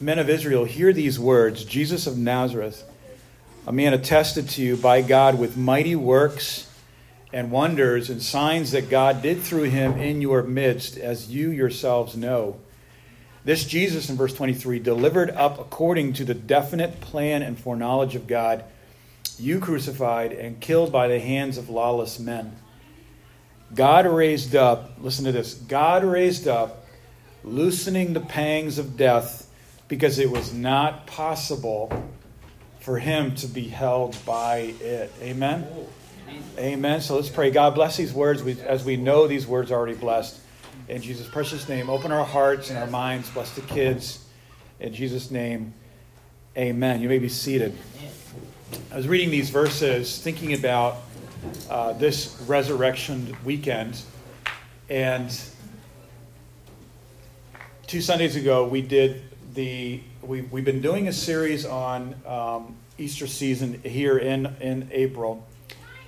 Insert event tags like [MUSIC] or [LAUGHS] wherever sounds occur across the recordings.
men of Israel, hear these words Jesus of Nazareth, a man attested to you by God with mighty works and wonders and signs that God did through him in your midst, as you yourselves know. This Jesus, in verse 23, delivered up according to the definite plan and foreknowledge of God, you crucified and killed by the hands of lawless men. God raised up, listen to this God raised up, loosening the pangs of death because it was not possible for him to be held by it. Amen. Amen. So let's pray. God bless these words as we know these words are already blessed. In Jesus' precious name, open our hearts and our minds. Bless the kids. In Jesus' name, amen. You may be seated. I was reading these verses, thinking about uh, this resurrection weekend. And two Sundays ago, we did the, we, we've been doing a series on um, Easter season here in, in April.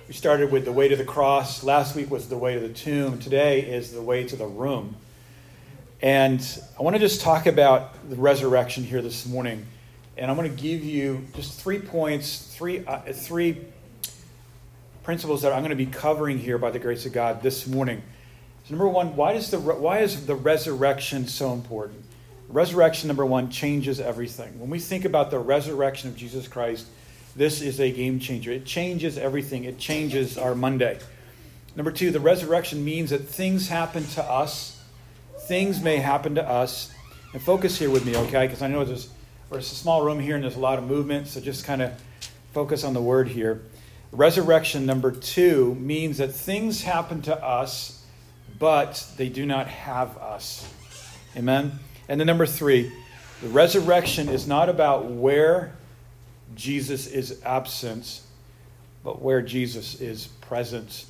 We started with the way to the cross. Last week was the way to the tomb. Today is the way to the room. And I want to just talk about the resurrection here this morning. And I'm going to give you just three points, three, uh, three principles that I'm going to be covering here by the grace of God this morning. So number one, why, does the, why is the resurrection so important? Resurrection, number one, changes everything. When we think about the resurrection of Jesus Christ, this is a game changer. It changes everything, it changes our Monday. Number two, the resurrection means that things happen to us. Things may happen to us. And focus here with me, okay? Because I know there's, there's a small room here and there's a lot of movement, so just kind of focus on the word here. Resurrection, number two, means that things happen to us, but they do not have us. Amen? And then number three, the resurrection is not about where Jesus is absent, but where Jesus is present.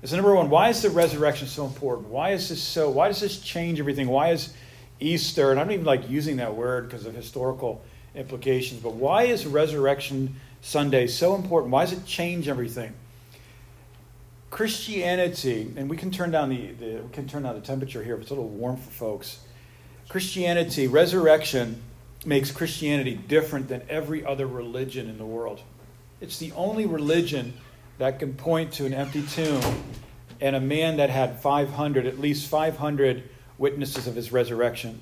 And so number one, why is the resurrection so important? Why is this so? Why does this change everything? Why is Easter, and I don't even like using that word because of historical implications, but why is Resurrection Sunday so important? Why does it change everything? Christianity, and we can turn down the, the we can turn down the temperature here. It's a little warm for folks. Christianity, resurrection makes Christianity different than every other religion in the world. It's the only religion that can point to an empty tomb and a man that had 500, at least 500 witnesses of his resurrection.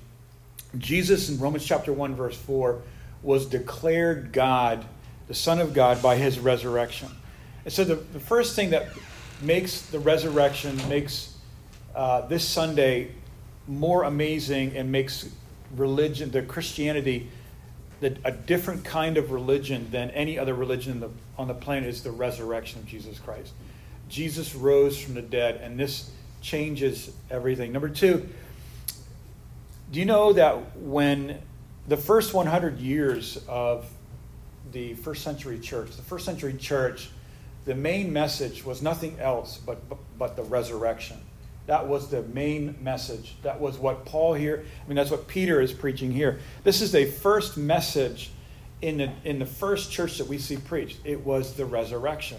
Jesus in Romans chapter 1 verse 4 was declared God, the Son of God by his resurrection. And so the, the first thing that makes the resurrection, makes uh, this Sunday more amazing and makes religion, the Christianity, the, a different kind of religion than any other religion the, on the planet is the resurrection of Jesus Christ. Jesus rose from the dead, and this changes everything. Number two, do you know that when the first 100 years of the first century church, the first century church, the main message was nothing else but, but, but the resurrection. That was the main message. That was what Paul here, I mean, that's what Peter is preaching here. This is the first message in the, in the first church that we see preached. It was the resurrection.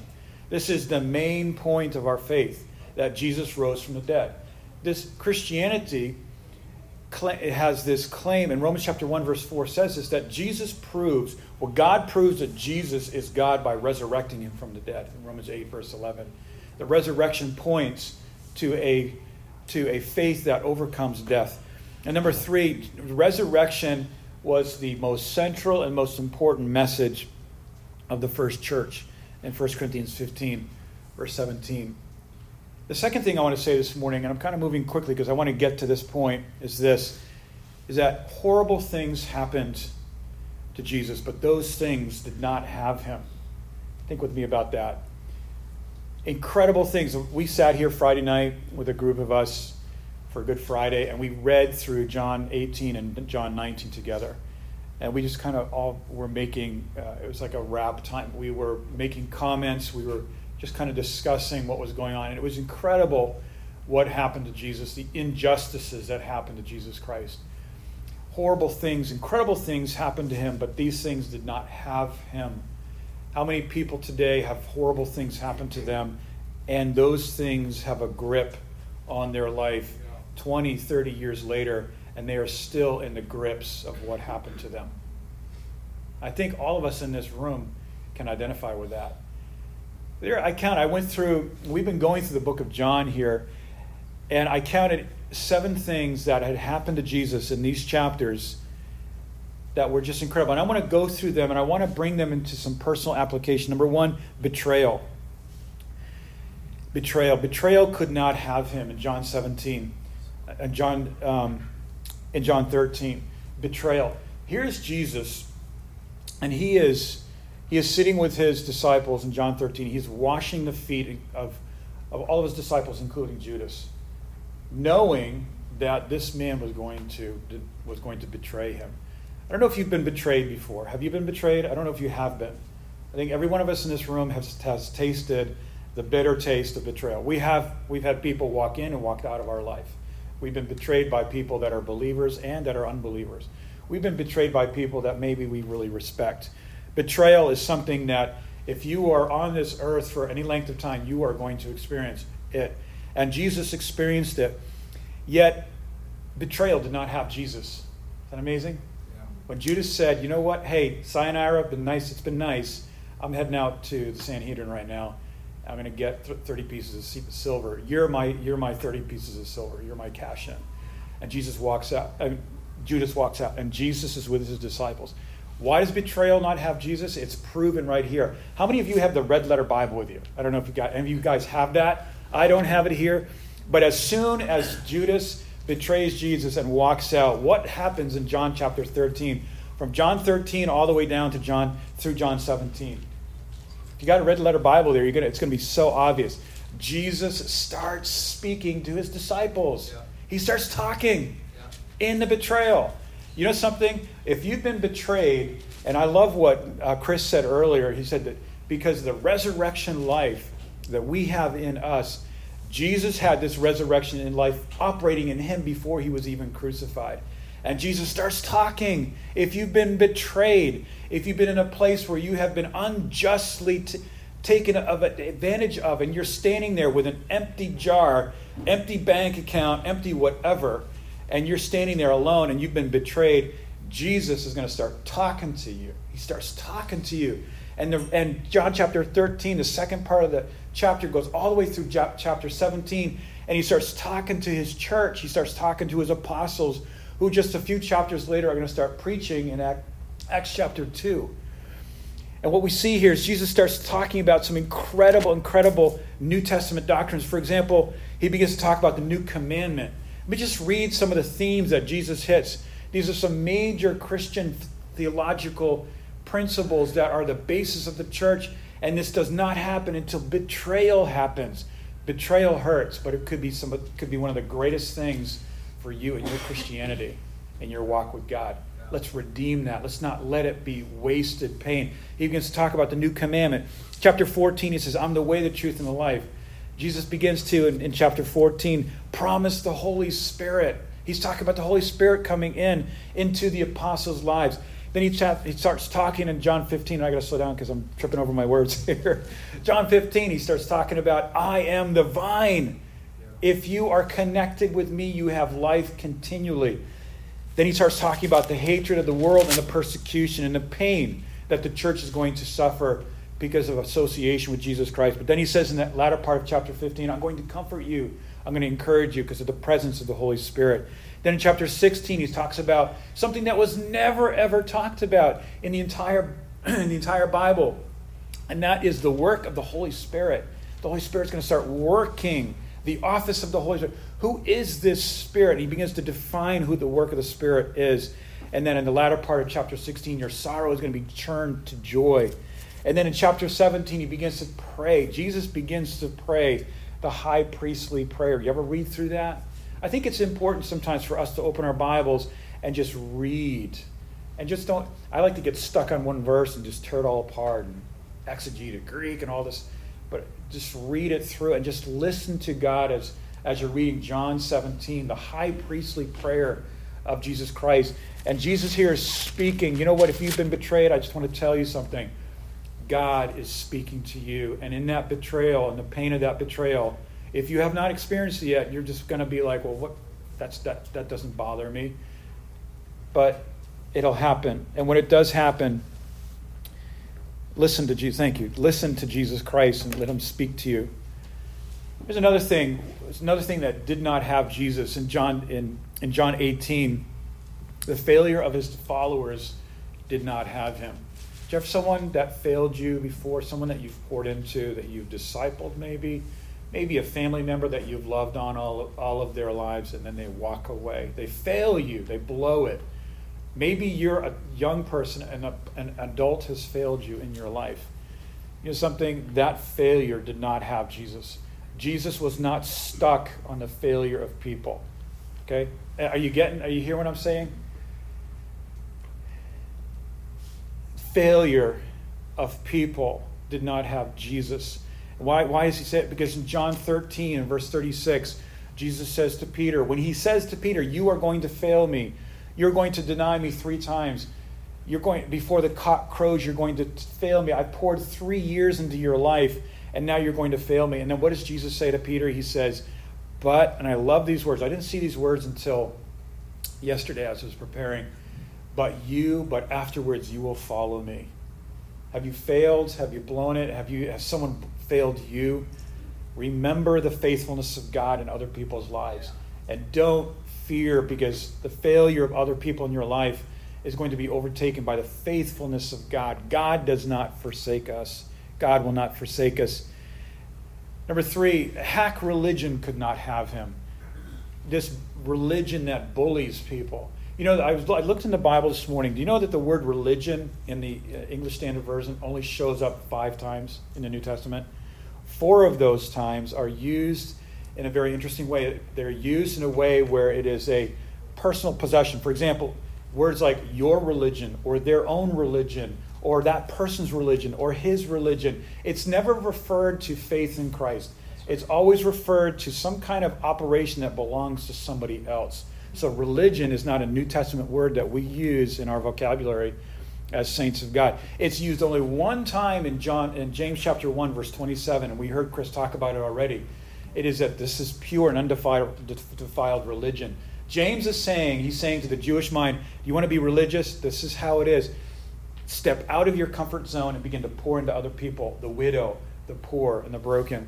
This is the main point of our faith that Jesus rose from the dead. This Christianity has this claim, and Romans chapter 1, verse 4 says this that Jesus proves, well, God proves that Jesus is God by resurrecting him from the dead. In Romans 8, verse 11. The resurrection points to a, to a faith that overcomes death. And number three, resurrection was the most central and most important message of the first church in 1 Corinthians 15, verse 17. The second thing I want to say this morning, and I'm kind of moving quickly because I want to get to this point, is this is that horrible things happened to Jesus, but those things did not have him. Think with me about that incredible things. We sat here Friday night with a group of us for Good Friday, and we read through John 18 and John 19 together. And we just kind of all were making, uh, it was like a wrap time. We were making comments. We were just kind of discussing what was going on. And it was incredible what happened to Jesus, the injustices that happened to Jesus Christ. Horrible things, incredible things happened to him, but these things did not have him. How many people today have horrible things happen to them, and those things have a grip on their life 20, 30 years later, and they are still in the grips of what happened to them. I think all of us in this room can identify with that. There, I count, I went through, we've been going through the book of John here, and I counted seven things that had happened to Jesus in these chapters that were just incredible. And I want to go through them and I want to bring them into some personal application. Number one, betrayal. Betrayal. Betrayal could not have him in John 17 and uh, John um, in John 13. Betrayal. Here's Jesus, and he is he is sitting with his disciples in John 13. He's washing the feet of, of all of his disciples, including Judas, knowing that this man was going to was going to betray him. I don't know if you've been betrayed before. Have you been betrayed? I don't know if you have been. I think every one of us in this room has, has tasted the bitter taste of betrayal. We have we've had people walk in and walk out of our life. We've been betrayed by people that are believers and that are unbelievers. We've been betrayed by people that maybe we really respect. Betrayal is something that if you are on this earth for any length of time, you are going to experience it. And Jesus experienced it. Yet betrayal did not have Jesus. Isn't that amazing? When Judas said, you know what, hey, sayonara, been nice, it's been nice. I'm heading out to the Sanhedrin right now. I'm going to get 30 pieces of silver. You're my, you're my 30 pieces of silver. You're my cash in. And Jesus walks out. Mean, Judas walks out, and Jesus is with his disciples. Why does betrayal not have Jesus? It's proven right here. How many of you have the red letter Bible with you? I don't know if you got any of you guys have that. I don't have it here. But as soon as Judas betrays Jesus and walks out. What happens in John chapter 13? From John 13 all the way down to John through John 17. If you got a red letter Bible there, you're gonna, it's going to be so obvious. Jesus starts speaking to his disciples. Yeah. He starts talking yeah. in the betrayal. You know something? If you've been betrayed, and I love what uh, Chris said earlier, he said that because the resurrection life that we have in us Jesus had this resurrection in life operating in him before he was even crucified. And Jesus starts talking. If you've been betrayed, if you've been in a place where you have been unjustly t- taken of advantage of, and you're standing there with an empty jar, empty bank account, empty whatever, and you're standing there alone and you've been betrayed, Jesus is going to start talking to you. He starts talking to you. And, the, and John chapter 13, the second part of the chapter goes all the way through chapter 17, and he starts talking to his church. He starts talking to his apostles, who just a few chapters later are going to start preaching in Acts chapter 2. And what we see here is Jesus starts talking about some incredible, incredible New Testament doctrines. For example, he begins to talk about the new commandment. Let me just read some of the themes that Jesus hits. These are some major Christian theological principles that are the basis of the church and this does not happen until betrayal happens. Betrayal hurts, but it could be some could be one of the greatest things for you in your Christianity and your walk with God. Let's redeem that. Let's not let it be wasted pain. He begins to talk about the new commandment. Chapter 14, he says, I'm the way, the truth, and the life. Jesus begins to, in, in chapter 14, promise the Holy Spirit. He's talking about the Holy Spirit coming in into the apostles' lives. Then he, he starts talking in John 15. I got to slow down because I'm tripping over my words [LAUGHS] here. John 15, he starts talking about, I am the vine. If you are connected with me, you have life continually. Then he starts talking about the hatred of the world and the persecution and the pain that the church is going to suffer because of association with Jesus Christ. But then he says in that latter part of chapter 15, I'm going to comfort you. I'm going to encourage you because of the presence of the Holy Spirit. Then in chapter 16, he talks about something that was never ever talked about in the entire, [CLEARS THROAT] in the entire Bible, and that is the work of the Holy Spirit. The Holy Spirit's going to start working the office of the Holy Spirit. Who is this Spirit? He begins to define who the work of the Spirit is. And then in the latter part of chapter 16, your sorrow is going to be turned to joy. And then in chapter 17, he begins to pray. Jesus begins to pray the high priestly prayer. You ever read through that? I think it's important sometimes for us to open our Bibles and just read. And just don't, I like to get stuck on one verse and just tear it all apart and exegete Greek and all this. But just read it through and just listen to God as, as you're reading John 17, the high priestly prayer of Jesus Christ. And Jesus here is speaking. You know what? If you've been betrayed, I just want to tell you something. God is speaking to you. And in that betrayal and the pain of that betrayal, if you have not experienced it yet, you're just going to be like, well, what, That's, that, that doesn't bother me. But it'll happen. And when it does happen, listen to Jesus. Thank you. Listen to Jesus Christ and let him speak to you. There's another thing. There's another thing that did not have Jesus in John in, in John 18. The failure of his followers did not have him. Do you have someone that failed you before? Someone that you've poured into, that you've discipled, maybe? Maybe a family member that you've loved on all of, all of their lives, and then they walk away. They fail you, they blow it. Maybe you're a young person and a, an adult has failed you in your life. You know something? That failure did not have Jesus. Jesus was not stuck on the failure of people. Okay? Are you getting, are you hearing what I'm saying? Failure of people did not have Jesus. Why, why is he saying Because in John 13 and verse 36, Jesus says to Peter, when he says to Peter, You are going to fail me, you're going to deny me three times. You're going before the cock crows, you're going to fail me. I poured three years into your life, and now you're going to fail me. And then what does Jesus say to Peter? He says, But, and I love these words. I didn't see these words until yesterday as I was preparing but you, but afterwards you will follow me. Have you failed? Have you blown it? Have you has someone failed you? Remember the faithfulness of God in other people's lives. And don't fear because the failure of other people in your life is going to be overtaken by the faithfulness of God. God does not forsake us. God will not forsake us. Number three, hack religion could not have him. This religion that bullies people. You know, I, was, I looked in the Bible this morning. Do you know that the word religion in the uh, English Standard Version only shows up five times in the New Testament? Four of those times are used in a very interesting way. They're used in a way where it is a personal possession. For example, words like your religion or their own religion or that person's religion or his religion. It's never referred to faith in Christ. It's always referred to some kind of operation that belongs to somebody else. So religion is not a New Testament word that we use in our vocabulary as saints of God. It's used only one time in John in James chapter 1 verse 27 and we heard Chris talk about it already. It is that this is pure and undefiled defiled religion. James is saying, he's saying to the Jewish mind, you want to be religious? This is how it is. Step out of your comfort zone and begin to pour into other people, the widow, the poor, and the broken.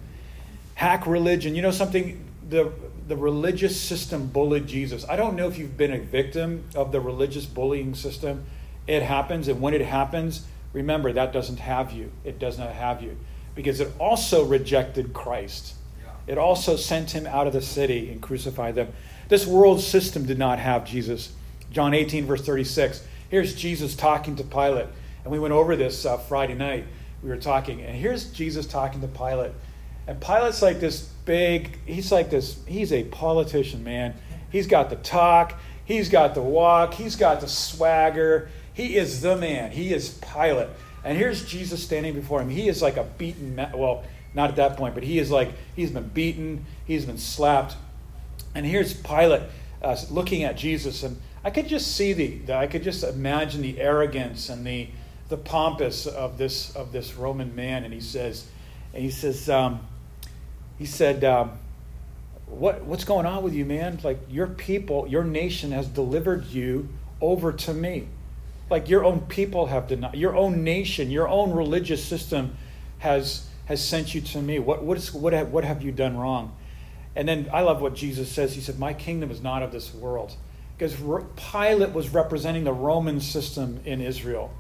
Hack religion. You know something? The the religious system bullied Jesus. I don't know if you've been a victim of the religious bullying system. It happens, and when it happens, remember that doesn't have you. It does not have you. Because it also rejected Christ. It also sent him out of the city and crucified them. This world system did not have Jesus. John 18, verse 36. Here's Jesus talking to Pilate. And we went over this uh, Friday night. We were talking. And here's Jesus talking to Pilate. And Pilate's like this big, he's like this, he's a politician, man. He's got the talk, he's got the walk, he's got the swagger. He is the man. He is Pilate. And here's Jesus standing before him. He is like a beaten, well, not at that point, but he is like, he's been beaten, he's been slapped. And here's Pilate uh, looking at Jesus. And I could just see the, the, I could just imagine the arrogance and the, the pompous of this, of this Roman man. And he says, and he says, um, he said, um, what, What's going on with you, man? Like, your people, your nation has delivered you over to me. Like, your own people have denied, your own nation, your own religious system has, has sent you to me. What, what, is, what, have, what have you done wrong? And then I love what Jesus says. He said, My kingdom is not of this world. Because Pilate was representing the Roman system in Israel.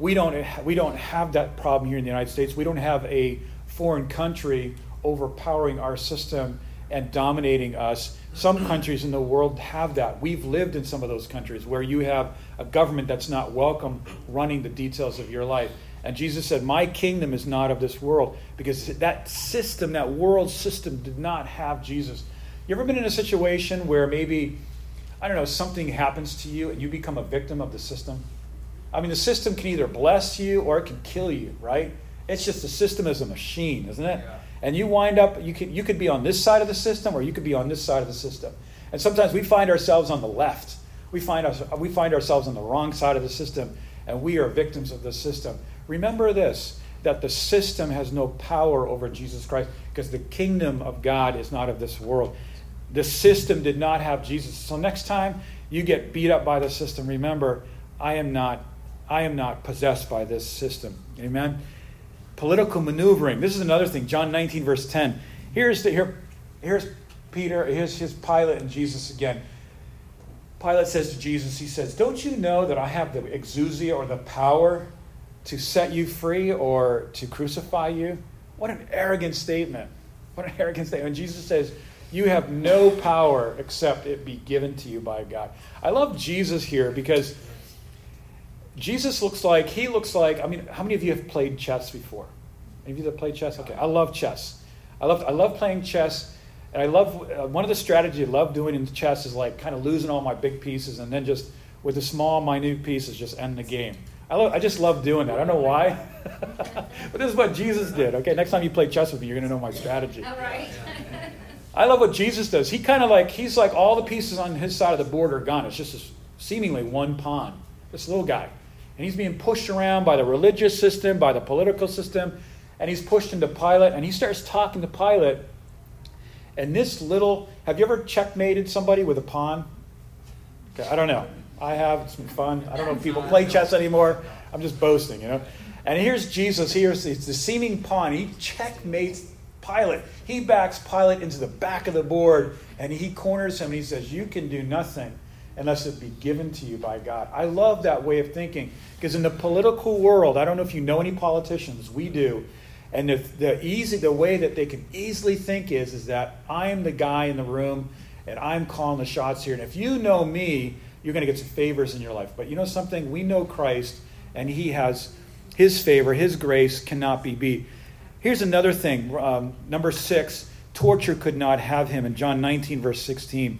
We don't, we don't have that problem here in the United States. We don't have a foreign country overpowering our system and dominating us. Some countries in the world have that. We've lived in some of those countries where you have a government that's not welcome running the details of your life. And Jesus said, My kingdom is not of this world because that system, that world system, did not have Jesus. You ever been in a situation where maybe, I don't know, something happens to you and you become a victim of the system? I mean, the system can either bless you or it can kill you, right? It's just the system is a machine, isn't it? Yeah and you wind up you could you could be on this side of the system or you could be on this side of the system and sometimes we find ourselves on the left we find us we find ourselves on the wrong side of the system and we are victims of the system remember this that the system has no power over jesus christ because the kingdom of god is not of this world The system did not have Jesus. So next time you get beat up by the system, remember, I am not I am not possessed by this system. Amen. Political maneuvering. This is another thing. John 19, verse 10. Here's the here, here's Peter, here's his Pilate and Jesus again. Pilate says to Jesus, he says, Don't you know that I have the exousia or the power to set you free or to crucify you? What an arrogant statement. What an arrogant statement. And Jesus says, You have no power except it be given to you by God. I love Jesus here because Jesus looks like, he looks like, I mean, how many of you have played chess before? Any of you that play chess? Okay, I love chess. I love, I love playing chess. And I love, uh, one of the strategies I love doing in chess is like kind of losing all my big pieces and then just with the small, minute pieces, just end the game. I, love, I just love doing that. I don't know why. [LAUGHS] but this is what Jesus did. Okay, next time you play chess with me, you're going to know my strategy. All right. I love what Jesus does. He kind of like, he's like all the pieces on his side of the board are gone. It's just a, seemingly one pawn, this little guy. And he's being pushed around by the religious system, by the political system, and he's pushed into Pilate, and he starts talking to Pilate. And this little, have you ever checkmated somebody with a pawn? Okay, I don't know. I have. It's been fun. I don't know if people play chess anymore. I'm just boasting, you know. And here's Jesus. Here's the seeming pawn. He checkmates Pilate. He backs Pilate into the back of the board, and he corners him. And he says, "You can do nothing unless it be given to you by God." I love that way of thinking because in the political world, I don't know if you know any politicians. We do. And the, the easy, the way that they can easily think is, is that I am the guy in the room, and I'm calling the shots here. And if you know me, you're going to get some favors in your life. But you know something? We know Christ, and He has His favor, His grace cannot be beat. Here's another thing. Um, number six, torture could not have Him. In John 19, verse 16,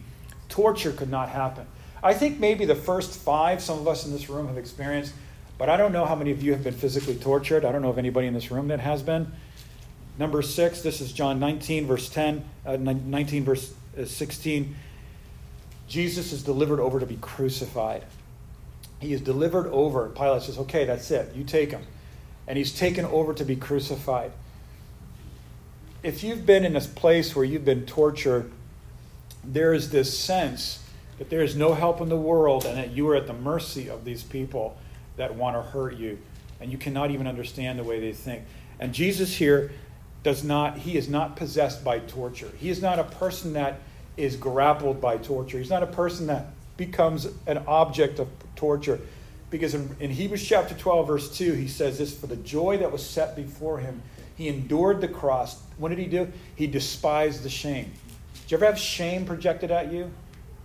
torture could not happen. I think maybe the first five, some of us in this room have experienced but I don't know how many of you have been physically tortured. I don't know of anybody in this room that has been. Number six, this is John 19, verse 10, uh, 19, verse uh, 16. Jesus is delivered over to be crucified. He is delivered over. Pilate says, okay, that's it. You take him. And he's taken over to be crucified. If you've been in this place where you've been tortured, there is this sense that there is no help in the world and that you are at the mercy of these people that want to hurt you, and you cannot even understand the way they think. And Jesus here does not, he is not possessed by torture. He is not a person that is grappled by torture. He's not a person that becomes an object of torture. Because in, in Hebrews chapter 12, verse 2, he says this For the joy that was set before him, he endured the cross. What did he do? He despised the shame. Did you ever have shame projected at you?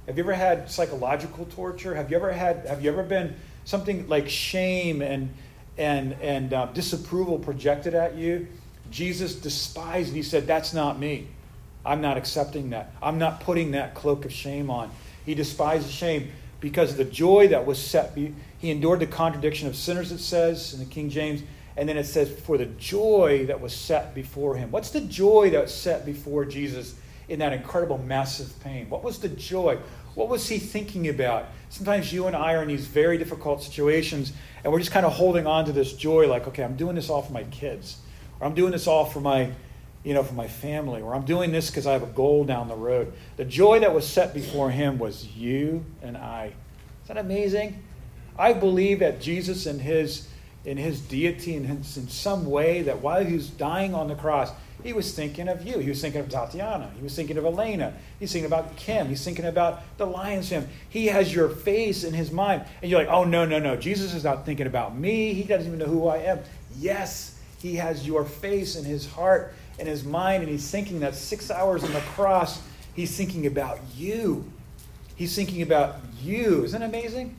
Have you ever had psychological torture? Have you ever had have you ever been something like shame and, and, and uh, disapproval projected at you, Jesus despised and he said, That's not me. I'm not accepting that. I'm not putting that cloak of shame on. He despised the shame because the joy that was set, he endured the contradiction of sinners, it says in the King James. And then it says, for the joy that was set before him. What's the joy that was set before Jesus in that incredible, massive pain? What was the joy? What was he thinking about? Sometimes you and I are in these very difficult situations, and we're just kind of holding on to this joy, like, okay, I'm doing this all for my kids, or I'm doing this all for my, you know, for my family, or I'm doing this because I have a goal down the road. The joy that was set before him was you and I. Is that amazing? I believe that Jesus in his in his deity and in some way that while he was dying on the cross, he was thinking of you. He was thinking of Tatiana. He was thinking of Elena. He's thinking about Kim. He's thinking about the Lions Hymn. He has your face in his mind. And you're like, oh, no, no, no. Jesus is not thinking about me. He doesn't even know who I am. Yes, he has your face in his heart and his mind. And he's thinking that six hours on the cross, he's thinking about you. He's thinking about you. Isn't that amazing?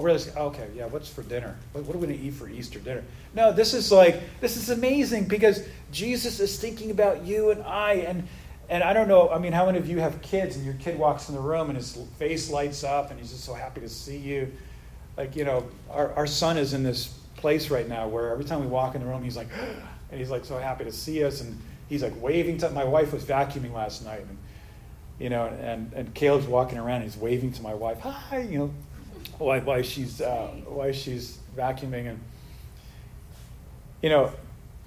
Oh, really? Okay, yeah, what's for dinner? What, what are we going to eat for Easter dinner? No, this is like, this is amazing because Jesus is thinking about you and I. And, and I don't know, I mean, how many of you have kids and your kid walks in the room and his face lights up and he's just so happy to see you? Like, you know, our, our son is in this place right now where every time we walk in the room, he's like, [GASPS] and he's like so happy to see us. And he's like waving to, my wife was vacuuming last night. And, you know, and, and Caleb's walking around and he's waving to my wife, hi, you know, why, why she's uh, why she's vacuuming and you know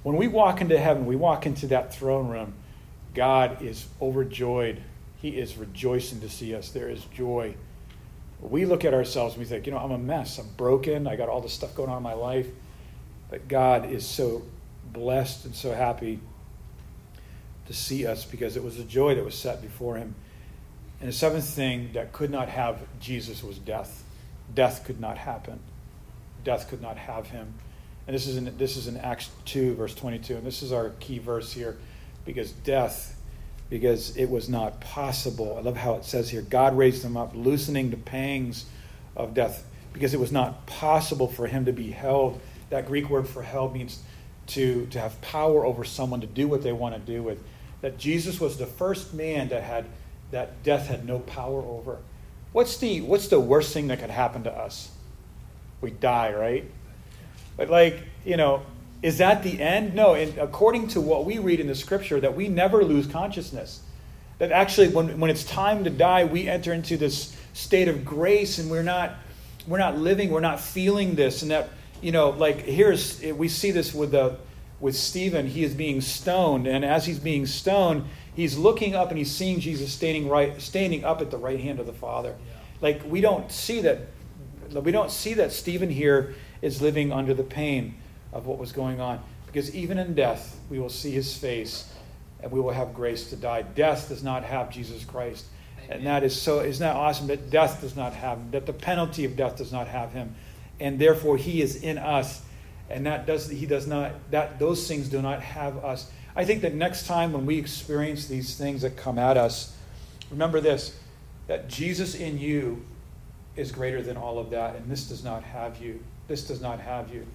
when we walk into heaven we walk into that throne room god is overjoyed He is rejoicing to see us. There is joy. We look at ourselves and we think, you know, I'm a mess. I'm broken. I got all this stuff going on in my life. But God is so blessed and so happy to see us because it was a joy that was set before him. And the seventh thing that could not have Jesus was death. Death could not happen. Death could not have him. And this is in, this is in Acts 2, verse 22. And this is our key verse here because death, because it was not possible. I love how it says here God raised him up, loosening the pangs of death because it was not possible for him to be held. That Greek word for held means to, to have power over someone to do what they want to do with. That Jesus was the first man that had that death had no power over. What's the what's the worst thing that could happen to us? We die, right? But like, you know, is that the end? No, and according to what we read in the scripture, that we never lose consciousness. That actually when, when it's time to die, we enter into this state of grace and we're not we're not living, we're not feeling this, and that you know, like here's we see this with the with Stephen. He is being stoned, and as he's being stoned, he's looking up and he's seeing Jesus standing right, standing up at the right hand of the Father. Yeah. Like we don't see that. We don't see that Stephen here is living under the pain of what was going on, because even in death, we will see his face, and we will have grace to die. Death does not have Jesus Christ. And that is so, isn't that awesome that death does not have him, that the penalty of death does not have him and therefore he is in us and that does he does not that those things do not have us. I think that next time when we experience these things that come at us remember this that jesus in you is greater than all of that and this does not have you. This does not have you.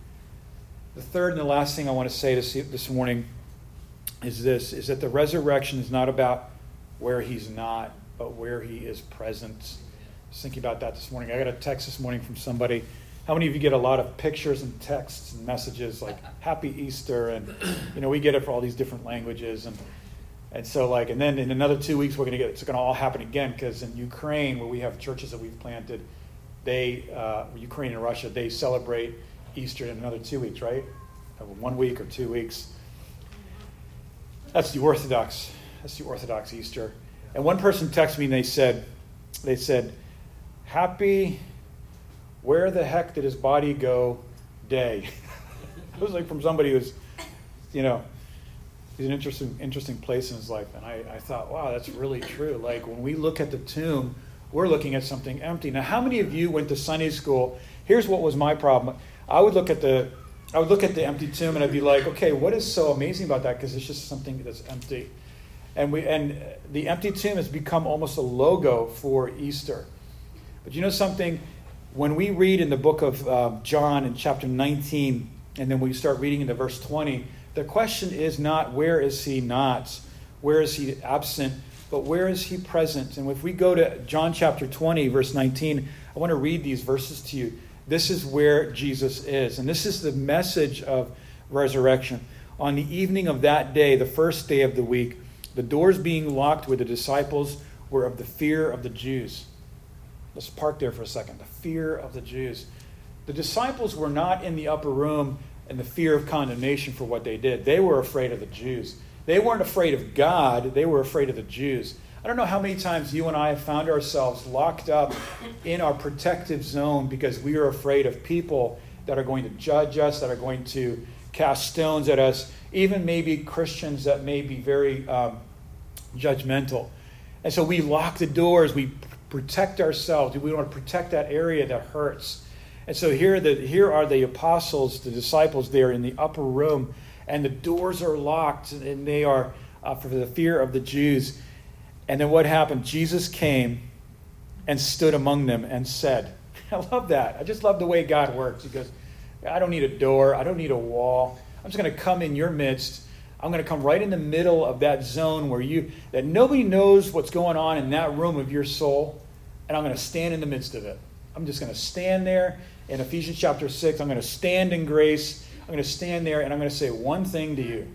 The third and the last thing i want to say this morning is this is that the resurrection is not about where he's not but where he is present. I was thinking about that this morning. I got a text this morning from somebody how many of you get a lot of pictures and texts and messages like Happy Easter? And, you know, we get it for all these different languages. And, and so, like, and then in another two weeks, we're going to get it's going to all happen again because in Ukraine, where we have churches that we've planted, they, uh, Ukraine and Russia, they celebrate Easter in another two weeks, right? One week or two weeks. That's the Orthodox. That's the Orthodox Easter. And one person texted me and they said, they said, Happy where the heck did his body go day? [LAUGHS] it was like from somebody who's, you know, he's an interesting, interesting place in his life. And I, I thought, wow, that's really true. Like when we look at the tomb, we're looking at something empty. Now, how many of you went to Sunday school? Here's what was my problem. I would look at the I would look at the empty tomb and I'd be like, okay, what is so amazing about that? Because it's just something that's empty. And we and the empty tomb has become almost a logo for Easter. But you know something? When we read in the book of uh, John in chapter 19, and then we start reading into verse 20, the question is not where is he not, where is he absent, but where is he present? And if we go to John chapter 20, verse 19, I want to read these verses to you. This is where Jesus is, and this is the message of resurrection. On the evening of that day, the first day of the week, the doors being locked where the disciples were of the fear of the Jews. Let's park there for a second. The fear of the Jews. The disciples were not in the upper room in the fear of condemnation for what they did. They were afraid of the Jews. They weren't afraid of God, they were afraid of the Jews. I don't know how many times you and I have found ourselves locked up in our protective zone because we are afraid of people that are going to judge us, that are going to cast stones at us, even maybe Christians that may be very um, judgmental. And so we lock the doors, we protect ourselves. Do We want to protect that area that hurts. And so here, the, here are the apostles, the disciples there in the upper room, and the doors are locked, and they are uh, for the fear of the Jews. And then what happened? Jesus came and stood among them and said, [LAUGHS] I love that. I just love the way God works. He goes, I don't need a door, I don't need a wall. I'm just going to come in your midst I'm going to come right in the middle of that zone where you that nobody knows what's going on in that room of your soul, and I'm going to stand in the midst of it. I'm just going to stand there in Ephesians chapter 6. I'm going to stand in grace. I'm going to stand there and I'm going to say one thing to you.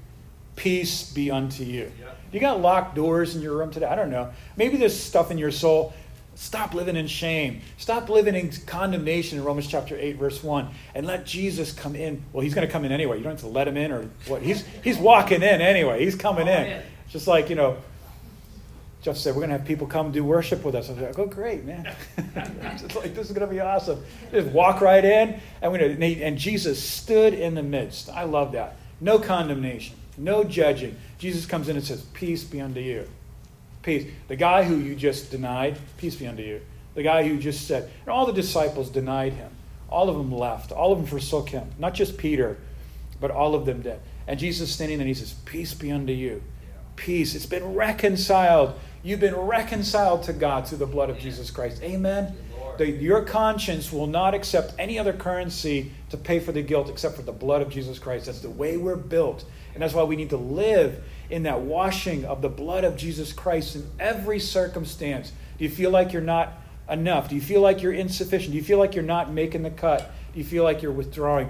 Peace be unto you. You got locked doors in your room today? I don't know. Maybe there's stuff in your soul Stop living in shame. Stop living in condemnation in Romans chapter 8, verse 1, and let Jesus come in. Well, he's going to come in anyway. You don't have to let him in or what. He's, he's walking in anyway. He's coming in. Just like, you know, Jeff said, We're going to have people come do worship with us. I was like, Oh, great, man. [LAUGHS] it's like, this is going to be awesome. Just walk right in. And, we, and Jesus stood in the midst. I love that. No condemnation, no judging. Jesus comes in and says, Peace be unto you. Peace. The guy who you just denied, peace be unto you. The guy who just said, and all the disciples denied him. All of them left. All of them forsook him. Not just Peter, but all of them did. And Jesus standing there he says, Peace be unto you. Peace. It's been reconciled You've been reconciled to God through the blood of Jesus Christ. Amen. The, your conscience will not accept any other currency to pay for the guilt except for the blood of Jesus Christ. That's the way we're built. And that's why we need to live in that washing of the blood of Jesus Christ in every circumstance. Do you feel like you're not enough? Do you feel like you're insufficient? Do you feel like you're not making the cut? Do you feel like you're withdrawing?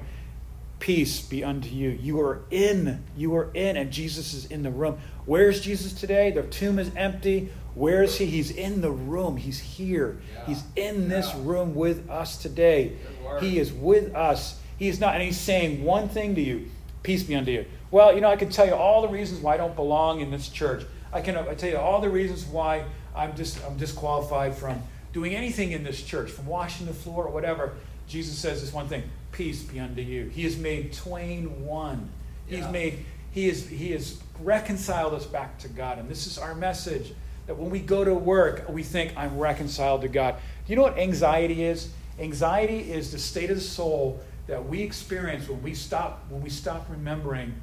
Peace be unto you. You are in. You are in, and Jesus is in the room. Where's Jesus today? The tomb is empty. Where is he? He's in the room. He's here. Yeah. He's in this yeah. room with us today. He is with us. He is not, and he's saying one thing to you peace be unto you. Well, you know, I can tell you all the reasons why I don't belong in this church. I can I tell you all the reasons why I'm just I'm disqualified from doing anything in this church, from washing the floor or whatever. Jesus says this one thing: peace be unto you. He has made twain one. He's yeah. made he is he has reconciled us back to God. And this is our message that when we go to work, we think, I'm reconciled to God. Do you know what anxiety is? Anxiety is the state of the soul that we experience when we stop when we stop remembering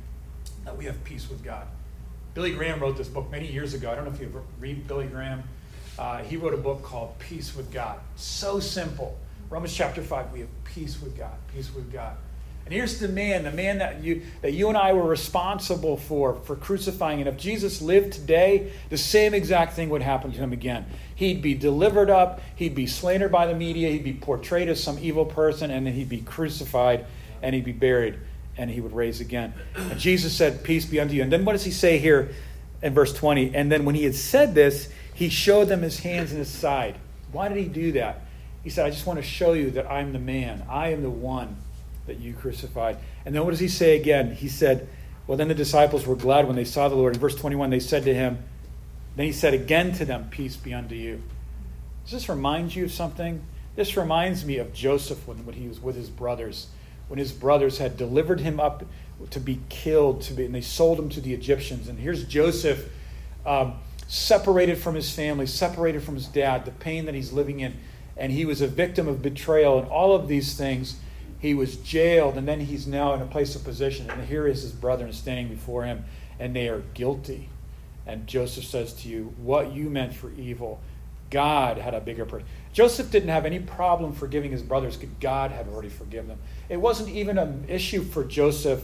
that we have peace with God. Billy Graham wrote this book many years ago. I don't know if you ever read Billy Graham. Uh, he wrote a book called Peace with God. So simple. Romans chapter 5, we have peace with God, peace with God. And here's the man, the man that you, that you and I were responsible for, for crucifying. And if Jesus lived today, the same exact thing would happen to him again. He'd be delivered up, he'd be slandered by the media, he'd be portrayed as some evil person, and then he'd be crucified and he'd be buried and he would raise again. And Jesus said, Peace be unto you. And then what does he say here in verse 20? And then when he had said this, he showed them his hands and his side. Why did he do that? He said, I just want to show you that I'm the man, I am the one that you crucified. And then what does he say again? He said, Well, then the disciples were glad when they saw the Lord. In verse 21, they said to him, Then he said again to them, Peace be unto you. Does this remind you of something? This reminds me of Joseph when, when he was with his brothers, when his brothers had delivered him up to be killed, to be, and they sold him to the Egyptians. And here's Joseph, um, separated from his family, separated from his dad, the pain that he's living in. And he was a victim of betrayal and all of these things he was jailed, and then he's now in a place of position. And here is his brethren standing before him, and they are guilty. And Joseph says to you, What you meant for evil, God had a bigger purpose. Joseph didn't have any problem forgiving his brothers because God had already forgiven them. It wasn't even an issue for Joseph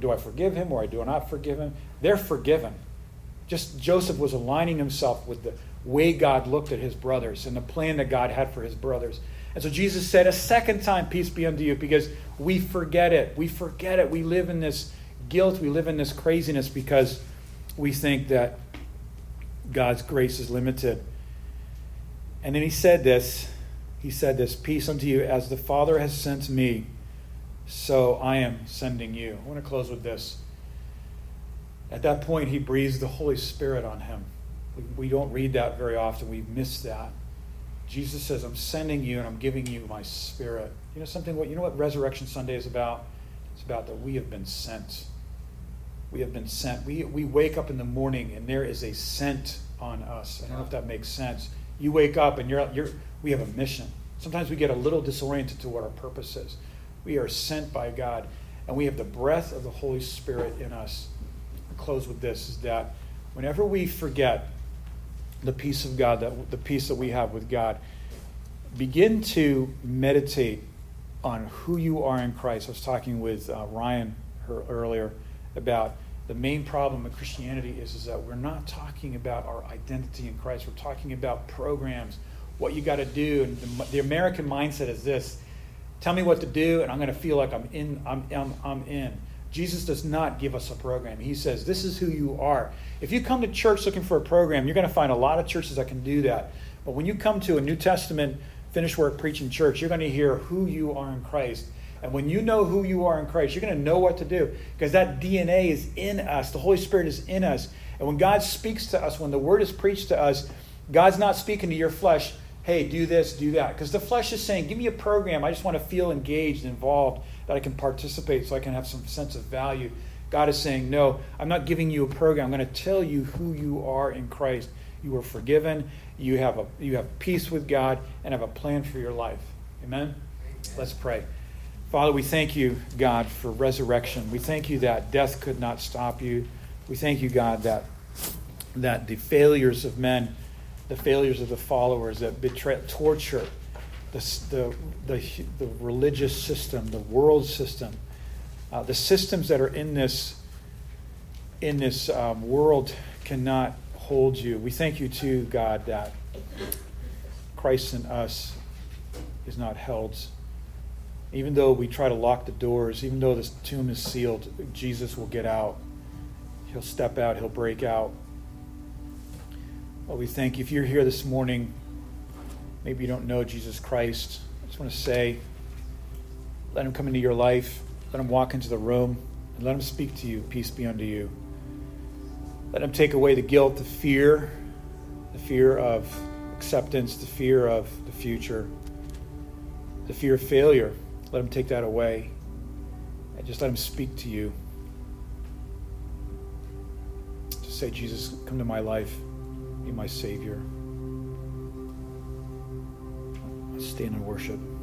do I forgive him or do I not forgive him? They're forgiven. Just Joseph was aligning himself with the way God looked at his brothers and the plan that God had for his brothers. And so Jesus said a second time, Peace be unto you, because we forget it. We forget it. We live in this guilt. We live in this craziness because we think that God's grace is limited. And then he said this He said this, Peace unto you, as the Father has sent me, so I am sending you. I want to close with this. At that point, he breathes the Holy Spirit on him. We, don't read that very often. We miss that. Jesus says, I'm sending you and I'm giving you my spirit. You know something what you know what Resurrection Sunday is about? It's about that we have been sent. We have been sent. We we wake up in the morning and there is a scent on us. I don't know if that makes sense. You wake up and you're you're we have a mission. Sometimes we get a little disoriented to what our purpose is. We are sent by God and we have the breath of the Holy Spirit in us. I'll close with this is that whenever we forget the peace of God, that the peace that we have with God. Begin to meditate on who you are in Christ. I was talking with uh, Ryan earlier about the main problem of Christianity is, is that we're not talking about our identity in Christ. We're talking about programs, what you got to do. And the, the, American mindset is this: tell me what to do, and I'm going to feel like I'm in. I'm, I'm, I'm in. Jesus does not give us a program. He says, This is who you are. If you come to church looking for a program, you're going to find a lot of churches that can do that. But when you come to a New Testament finished work preaching church, you're going to hear who you are in Christ. And when you know who you are in Christ, you're going to know what to do because that DNA is in us. The Holy Spirit is in us. And when God speaks to us, when the word is preached to us, God's not speaking to your flesh, hey, do this, do that. Because the flesh is saying, give me a program. I just want to feel engaged, involved, that I can participate so I can have some sense of value. God is saying, no, I'm not giving you a program. I'm going to tell you who you are in Christ. You are forgiven. You have, a, you have peace with God and have a plan for your life. Amen? Amen? Let's pray. Father, we thank you, God, for resurrection. We thank you that death could not stop you. We thank you, God, that, that the failures of men, the failures of the followers that betray, torture, the, the, the, the religious system, the world system, uh, the systems that are in this, in this um, world cannot hold you. We thank you, too, God, that Christ in us is not held even though we try to lock the doors, even though this tomb is sealed, Jesus will get out. He'll step out, he'll break out. Well, we thank you. If you're here this morning, maybe you don't know Jesus Christ, I just want to say, let him come into your life, let him walk into the room, and let him speak to you. Peace be unto you. Let him take away the guilt, the fear, the fear of acceptance, the fear of the future, the fear of failure. Let him take that away and just let him speak to you. Just say, Jesus, come to my life, be my Savior. Stand and worship.